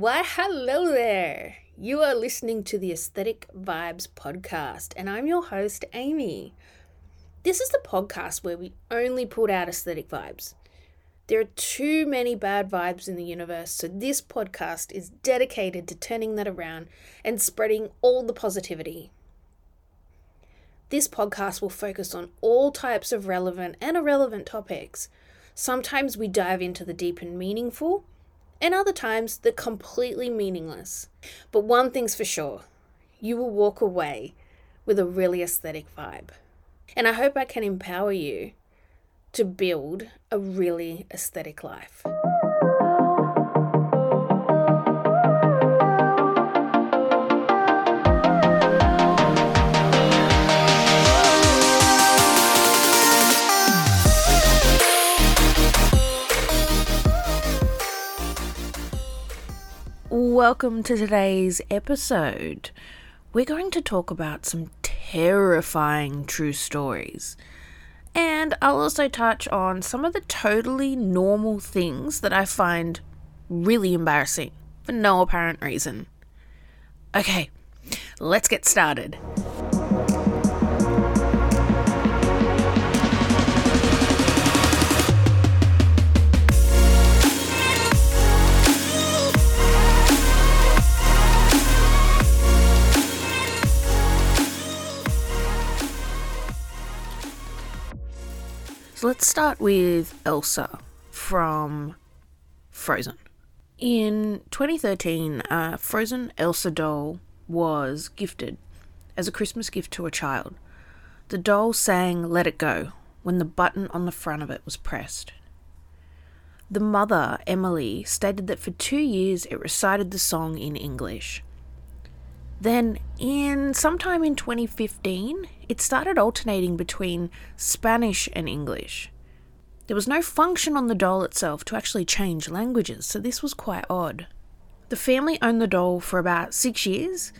Why, hello there! You are listening to the Aesthetic Vibes podcast, and I'm your host, Amy. This is the podcast where we only put out aesthetic vibes. There are too many bad vibes in the universe, so this podcast is dedicated to turning that around and spreading all the positivity. This podcast will focus on all types of relevant and irrelevant topics. Sometimes we dive into the deep and meaningful, and other times they're completely meaningless. But one thing's for sure you will walk away with a really aesthetic vibe. And I hope I can empower you to build a really aesthetic life. Welcome to today's episode. We're going to talk about some terrifying true stories. And I'll also touch on some of the totally normal things that I find really embarrassing for no apparent reason. Okay, let's get started. Let's start with Elsa from Frozen. In 2013, a uh, Frozen Elsa doll was gifted as a Christmas gift to a child. The doll sang Let It Go when the button on the front of it was pressed. The mother, Emily, stated that for two years it recited the song in English. Then, in sometime in 2015, it started alternating between Spanish and English. There was no function on the doll itself to actually change languages, so this was quite odd. The family owned the doll for about six years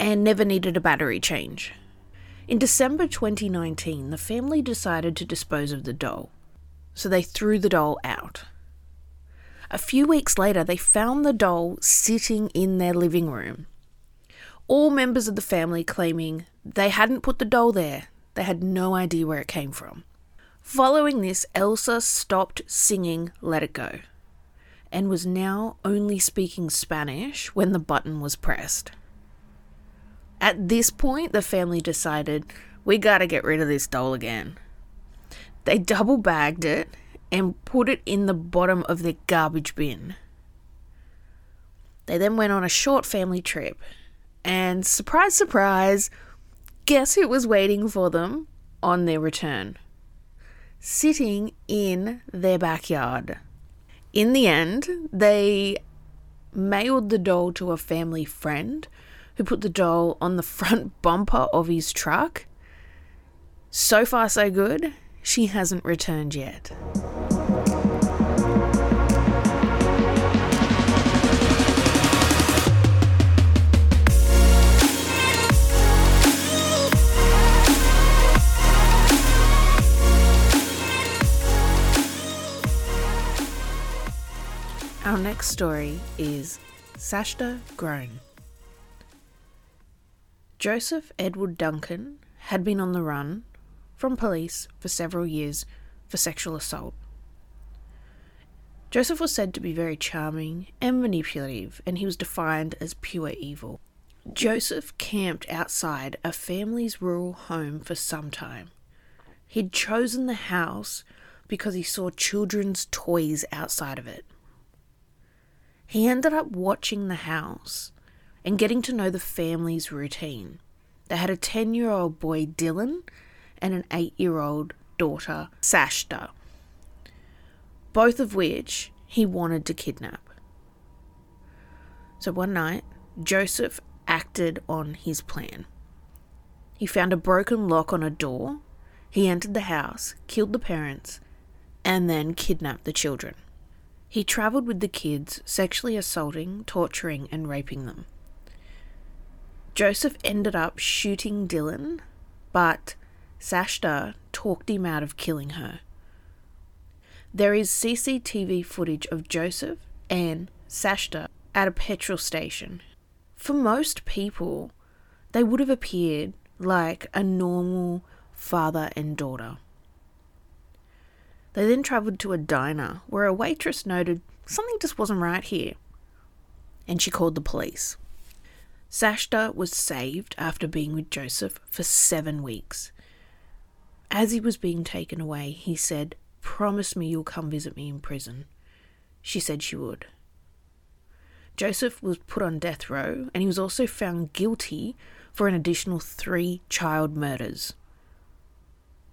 and never needed a battery change. In December 2019, the family decided to dispose of the doll, so they threw the doll out. A few weeks later, they found the doll sitting in their living room all members of the family claiming they hadn't put the doll there. They had no idea where it came from. Following this, Elsa stopped singing Let It Go and was now only speaking Spanish when the button was pressed. At this point, the family decided we gotta get rid of this doll again. They double bagged it and put it in the bottom of their garbage bin. They then went on a short family trip and surprise, surprise, guess who was waiting for them on their return? Sitting in their backyard. In the end, they mailed the doll to a family friend who put the doll on the front bumper of his truck. So far, so good. She hasn't returned yet. Our next story is Sashta Groene. Joseph Edward Duncan had been on the run from police for several years for sexual assault. Joseph was said to be very charming and manipulative, and he was defined as pure evil. Joseph camped outside a family's rural home for some time. He'd chosen the house because he saw children's toys outside of it. He ended up watching the house and getting to know the family's routine. They had a 10 year old boy, Dylan, and an 8 year old daughter, Sashta, both of which he wanted to kidnap. So one night, Joseph acted on his plan. He found a broken lock on a door, he entered the house, killed the parents, and then kidnapped the children. He travelled with the kids, sexually assaulting, torturing, and raping them. Joseph ended up shooting Dylan, but Sashta talked him out of killing her. There is CCTV footage of Joseph and Sashta at a petrol station. For most people, they would have appeared like a normal father and daughter. They then travelled to a diner where a waitress noted something just wasn't right here, and she called the police. Sashta was saved after being with Joseph for seven weeks. As he was being taken away, he said, Promise me you'll come visit me in prison. She said she would. Joseph was put on death row and he was also found guilty for an additional three child murders.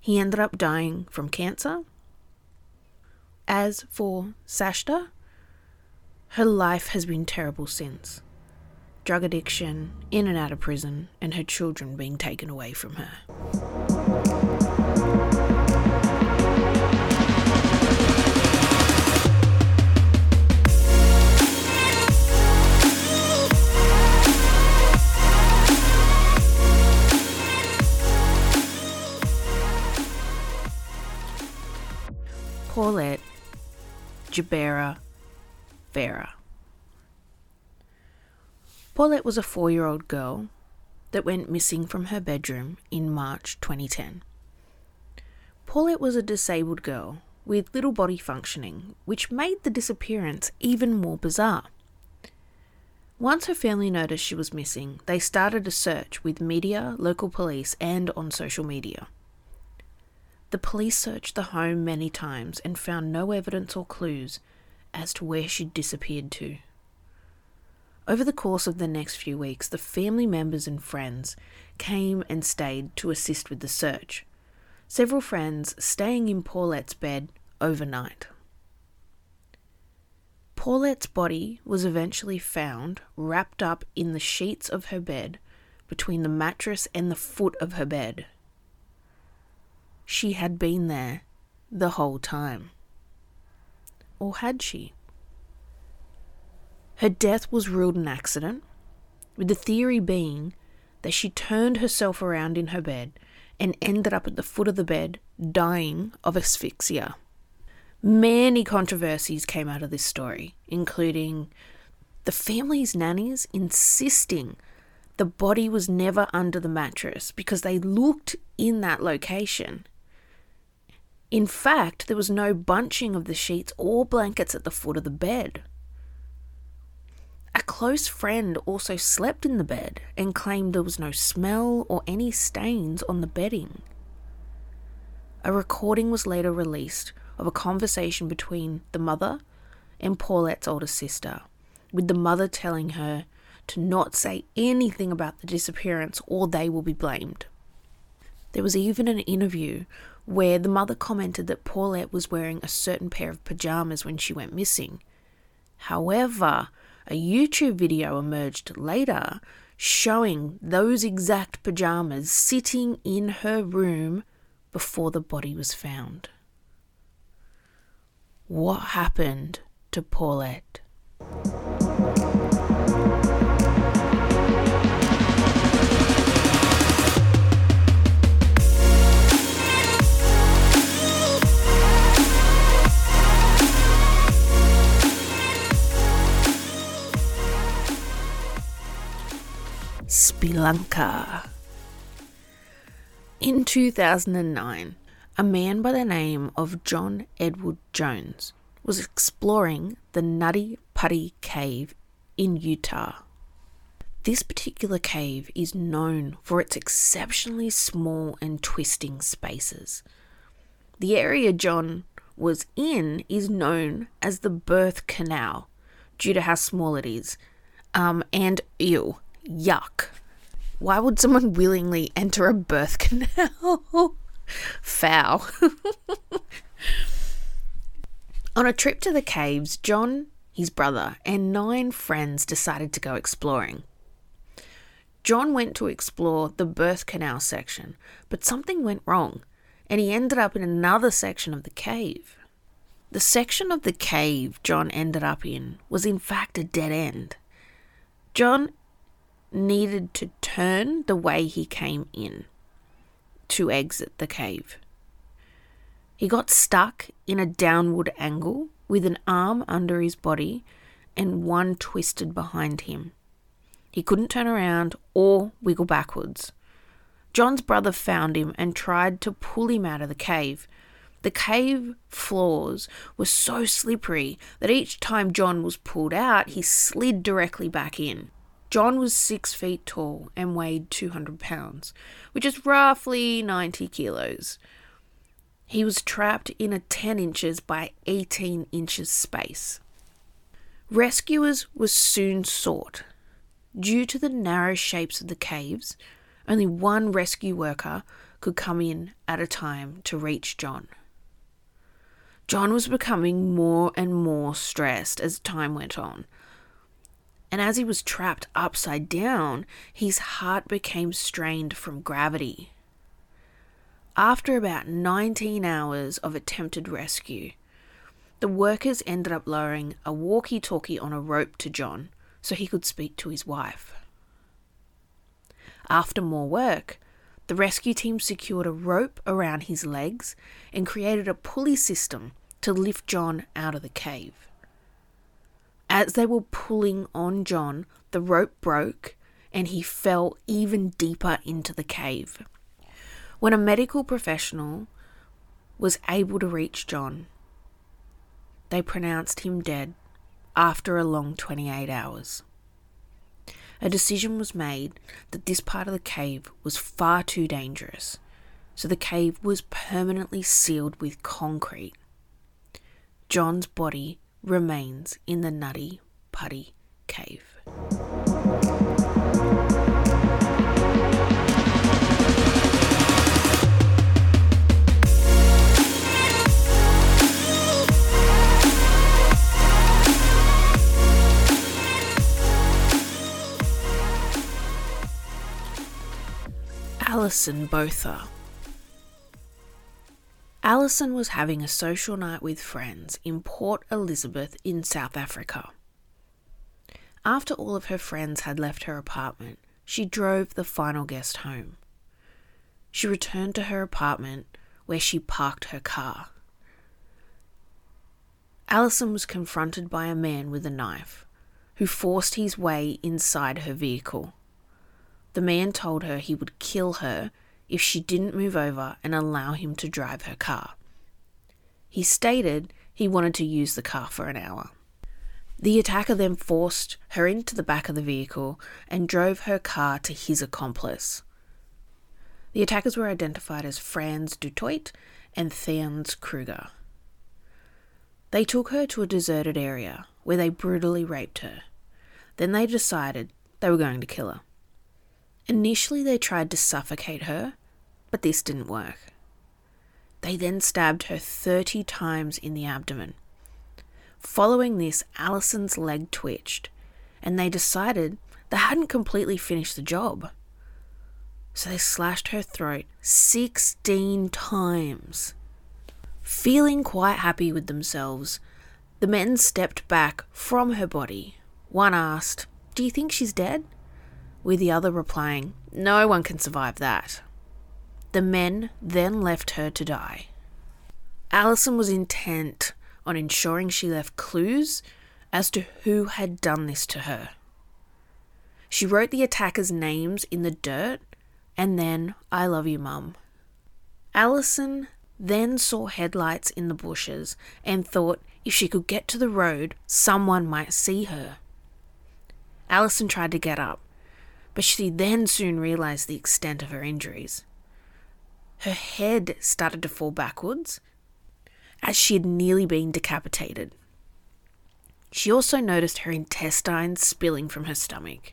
He ended up dying from cancer. As for Sashta, her life has been terrible since drug addiction, in and out of prison, and her children being taken away from her. Gebara Farah. Paulette was a four year old girl that went missing from her bedroom in March 2010. Paulette was a disabled girl with little body functioning, which made the disappearance even more bizarre. Once her family noticed she was missing, they started a search with media, local police, and on social media. The police searched the home many times and found no evidence or clues as to where she'd disappeared to. Over the course of the next few weeks, the family members and friends came and stayed to assist with the search, several friends staying in Paulette's bed overnight. Paulette's body was eventually found wrapped up in the sheets of her bed between the mattress and the foot of her bed she had been there the whole time. Or had she? Her death was ruled an accident, with the theory being that she turned herself around in her bed and ended up at the foot of the bed dying of asphyxia. Many controversies came out of this story, including the family's nannies insisting the body was never under the mattress because they looked in that location in fact, there was no bunching of the sheets or blankets at the foot of the bed. A close friend also slept in the bed and claimed there was no smell or any stains on the bedding. A recording was later released of a conversation between the mother and Paulette's older sister, with the mother telling her to not say anything about the disappearance or they will be blamed. There was even an interview where the mother commented that Paulette was wearing a certain pair of pajamas when she went missing. However, a YouTube video emerged later showing those exact pajamas sitting in her room before the body was found. What happened to Paulette? Spelunker. In 2009, a man by the name of John Edward Jones was exploring the Nutty Putty Cave in Utah. This particular cave is known for its exceptionally small and twisting spaces. The area John was in is known as the birth canal due to how small it is. Um, and ew, Yuck. Why would someone willingly enter a birth canal? Foul. On a trip to the caves, John, his brother, and nine friends decided to go exploring. John went to explore the birth canal section, but something went wrong, and he ended up in another section of the cave. The section of the cave John ended up in was in fact a dead end. John needed to turn the way he came in to exit the cave. He got stuck in a downward angle with an arm under his body and one twisted behind him. He couldn't turn around or wiggle backwards. John's brother found him and tried to pull him out of the cave. The cave floors were so slippery that each time John was pulled out, he slid directly back in. John was six feet tall and weighed 200 pounds, which is roughly 90 kilos. He was trapped in a 10 inches by 18 inches space. Rescuers were soon sought. Due to the narrow shapes of the caves, only one rescue worker could come in at a time to reach John. John was becoming more and more stressed as time went on and as he was trapped upside down, his heart became strained from gravity. After about 19 hours of attempted rescue, the workers ended up lowering a walkie talkie on a rope to John so he could speak to his wife. After more work, the rescue team secured a rope around his legs and created a pulley system to lift John out of the cave. As they were pulling on John, the rope broke and he fell even deeper into the cave. When a medical professional was able to reach John, they pronounced him dead after a long 28 hours. A decision was made that this part of the cave was far too dangerous, so the cave was permanently sealed with concrete. John's body remains in the Nutty Putty Cave. Alison Botha Alison was having a social night with friends in Port Elizabeth in South Africa. After all of her friends had left her apartment, she drove the final guest home. She returned to her apartment where she parked her car. Alison was confronted by a man with a knife who forced his way inside her vehicle. The man told her he would kill her if she didn't move over and allow him to drive her car. He stated he wanted to use the car for an hour. The attacker then forced her into the back of the vehicle and drove her car to his accomplice. The attackers were identified as Frans du Toit and Theuns Kruger. They took her to a deserted area where they brutally raped her. Then they decided they were going to kill her. Initially, they tried to suffocate her, but this didn't work. They then stabbed her 30 times in the abdomen. Following this, Alison's leg twitched, and they decided they hadn't completely finished the job. So they slashed her throat 16 times. Feeling quite happy with themselves, the men stepped back from her body. One asked, Do you think she's dead? With the other replying, No one can survive that. The men then left her to die. Alison was intent on ensuring she left clues as to who had done this to her. She wrote the attackers' names in the dirt and then, I love you, Mum. Alison then saw headlights in the bushes and thought if she could get to the road, someone might see her. Alison tried to get up, but she then soon realized the extent of her injuries. Her head started to fall backwards as she had nearly been decapitated. She also noticed her intestines spilling from her stomach.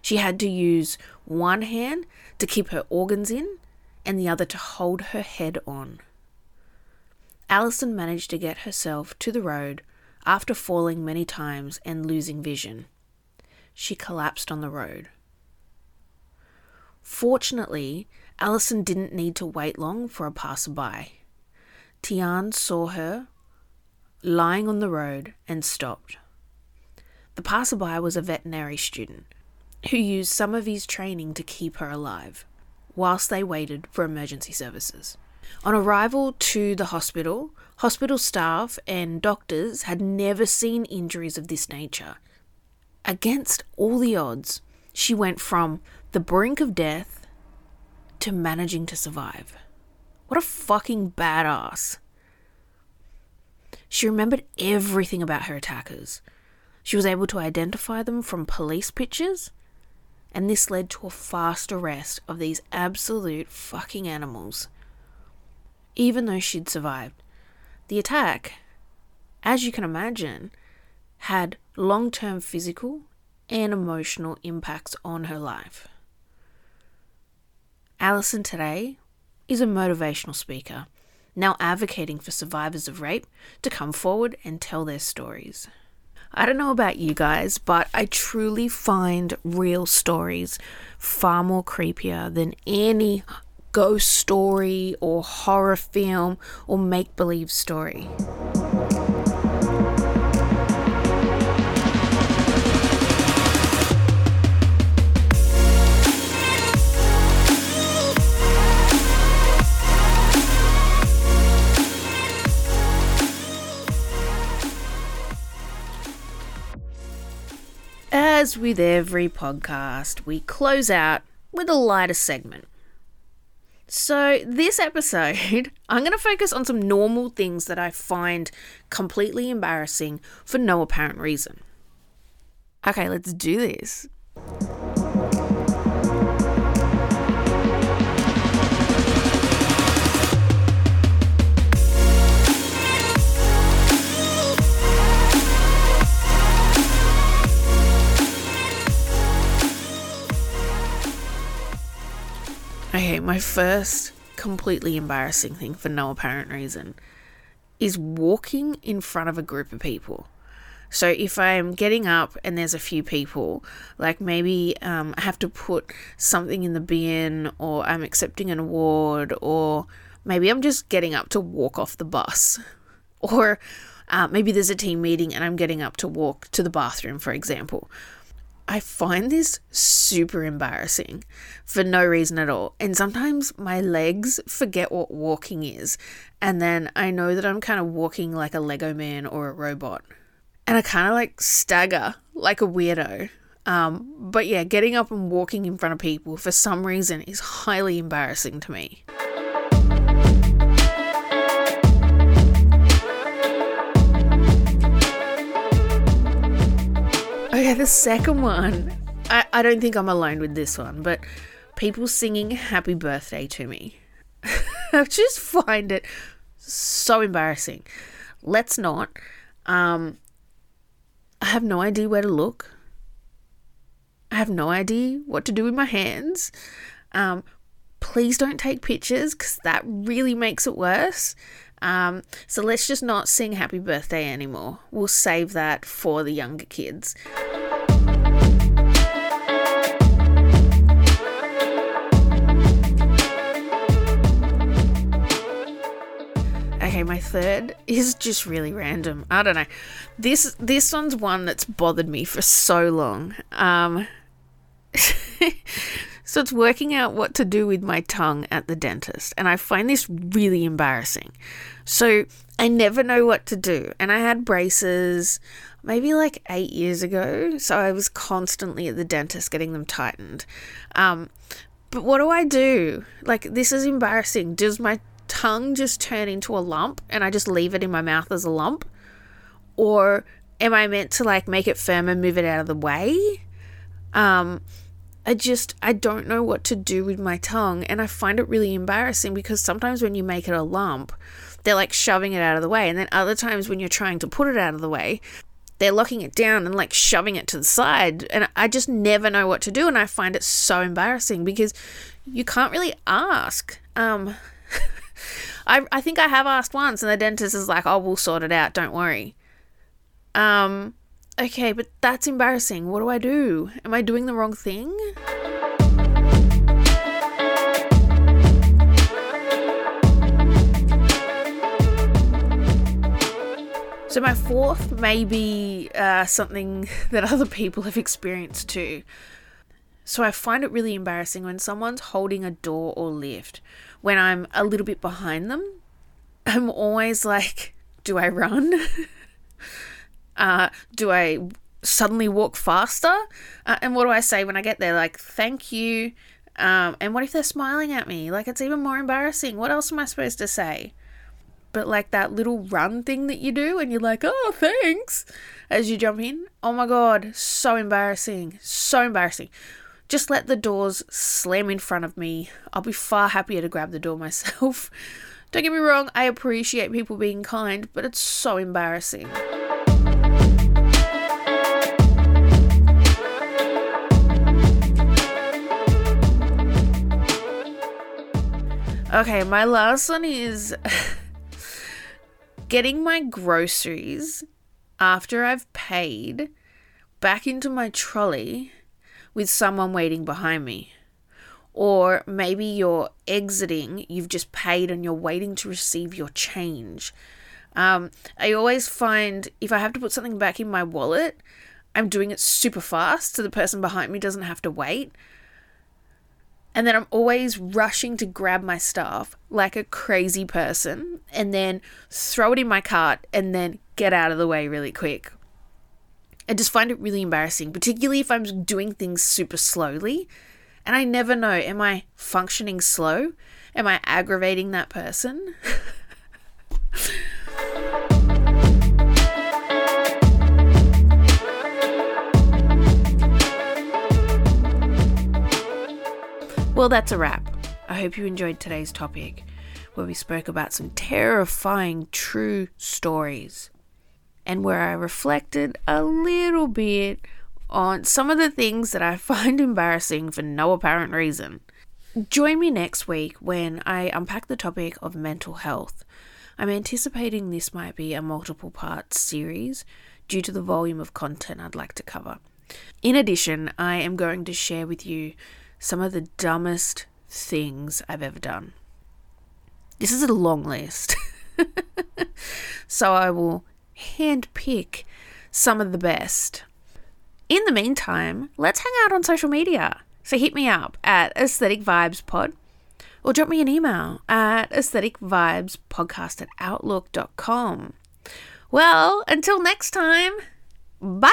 She had to use one hand to keep her organs in and the other to hold her head on. Alison managed to get herself to the road after falling many times and losing vision she collapsed on the road. Fortunately, Alison didn't need to wait long for a passerby. Tiaan saw her lying on the road and stopped. The passerby was a veterinary student who used some of his training to keep her alive whilst they waited for emergency services. On arrival to the hospital, hospital staff and doctors had never seen injuries of this nature. Against all the odds, she went from the brink of death to managing to survive. What a fucking badass. She remembered everything about her attackers. She was able to identify them from police pictures, and this led to a fast arrest of these absolute fucking animals. Even though she'd survived, the attack, as you can imagine, had long term physical and emotional impacts on her life. Alison today is a motivational speaker, now advocating for survivors of rape to come forward and tell their stories. I don't know about you guys, but I truly find real stories far more creepier than any ghost story or horror film or make believe story. As with every podcast, we close out with a lighter segment. So, this episode, I'm going to focus on some normal things that I find completely embarrassing for no apparent reason. Okay, let's do this. Okay, my first completely embarrassing thing for no apparent reason is walking in front of a group of people. So if I'm getting up and there's a few people, like maybe um, I have to put something in the bin, or I'm accepting an award, or maybe I'm just getting up to walk off the bus, or uh, maybe there's a team meeting and I'm getting up to walk to the bathroom, for example. I find this super embarrassing for no reason at all. And sometimes my legs forget what walking is. And then I know that I'm kind of walking like a Lego man or a robot. And I kind of like stagger like a weirdo. Um, but yeah, getting up and walking in front of people for some reason is highly embarrassing to me. Okay, the second one. I, I don't think I'm alone with this one, but people singing happy birthday to me. I just find it so embarrassing. Let's not. Um, I have no idea where to look. I have no idea what to do with my hands. Um, please don't take pictures because that really makes it worse. Um, so let's just not sing happy birthday anymore. We'll save that for the younger kids. My third is just really random. I don't know. This this one's one that's bothered me for so long. Um So it's working out what to do with my tongue at the dentist, and I find this really embarrassing. So I never know what to do, and I had braces maybe like eight years ago, so I was constantly at the dentist getting them tightened. Um, but what do I do? Like, this is embarrassing. Does my tongue just turn into a lump and I just leave it in my mouth as a lump? Or am I meant to like make it firm and move it out of the way? Um, I just I don't know what to do with my tongue and I find it really embarrassing because sometimes when you make it a lump, they're like shoving it out of the way and then other times when you're trying to put it out of the way, they're locking it down and like shoving it to the side and I just never know what to do and I find it so embarrassing because you can't really ask. Um I I think I have asked once and the dentist is like, "Oh, we'll sort it out, don't worry." Um Okay, but that's embarrassing. What do I do? Am I doing the wrong thing? So, my fourth may be uh, something that other people have experienced too. So I find it really embarrassing when someone's holding a door or lift when I'm a little bit behind them. I'm always like, do I run? uh, do I suddenly walk faster? Uh, and what do I say when I get there? Like, thank you. Um, and what if they're smiling at me? Like, it's even more embarrassing. What else am I supposed to say? But like that little run thing that you do, and you're like, oh, thanks, as you jump in. Oh my God, so embarrassing. So embarrassing. Just let the doors slam in front of me. I'll be far happier to grab the door myself. Don't get me wrong, I appreciate people being kind, but it's so embarrassing. Okay, my last one is getting my groceries after I've paid back into my trolley with someone waiting behind me. Or maybe you're exiting, you've just paid and you're waiting to receive your change. Um, I always find if I have to put something back in my wallet, I'm doing it super fast so the person behind me doesn't have to wait. And then I'm always rushing to grab my stuff like a crazy person and then throw it in my cart and then get out of the way really quick. I just find it really embarrassing, particularly if I'm doing things super slowly. And I never know am I functioning slow? Am I aggravating that person? well, that's a wrap. I hope you enjoyed today's topic, where we spoke about some terrifying true stories and where I reflected a little bit on some of the things that I find embarrassing for no apparent reason. Join me next week when I unpack the topic of mental health. I'm anticipating this might be a multiple part series due to the volume of content I'd like to cover. In addition, I am going to share with you some of the dumbest things I've ever done. This is a long list. so I will handpick some of the best. In the meantime, let's hang out on social media. So hit me up at Aesthetic Vibes Pod or drop me an email at aestheticvibespodcast at outlook.com. Well, until next time, bye!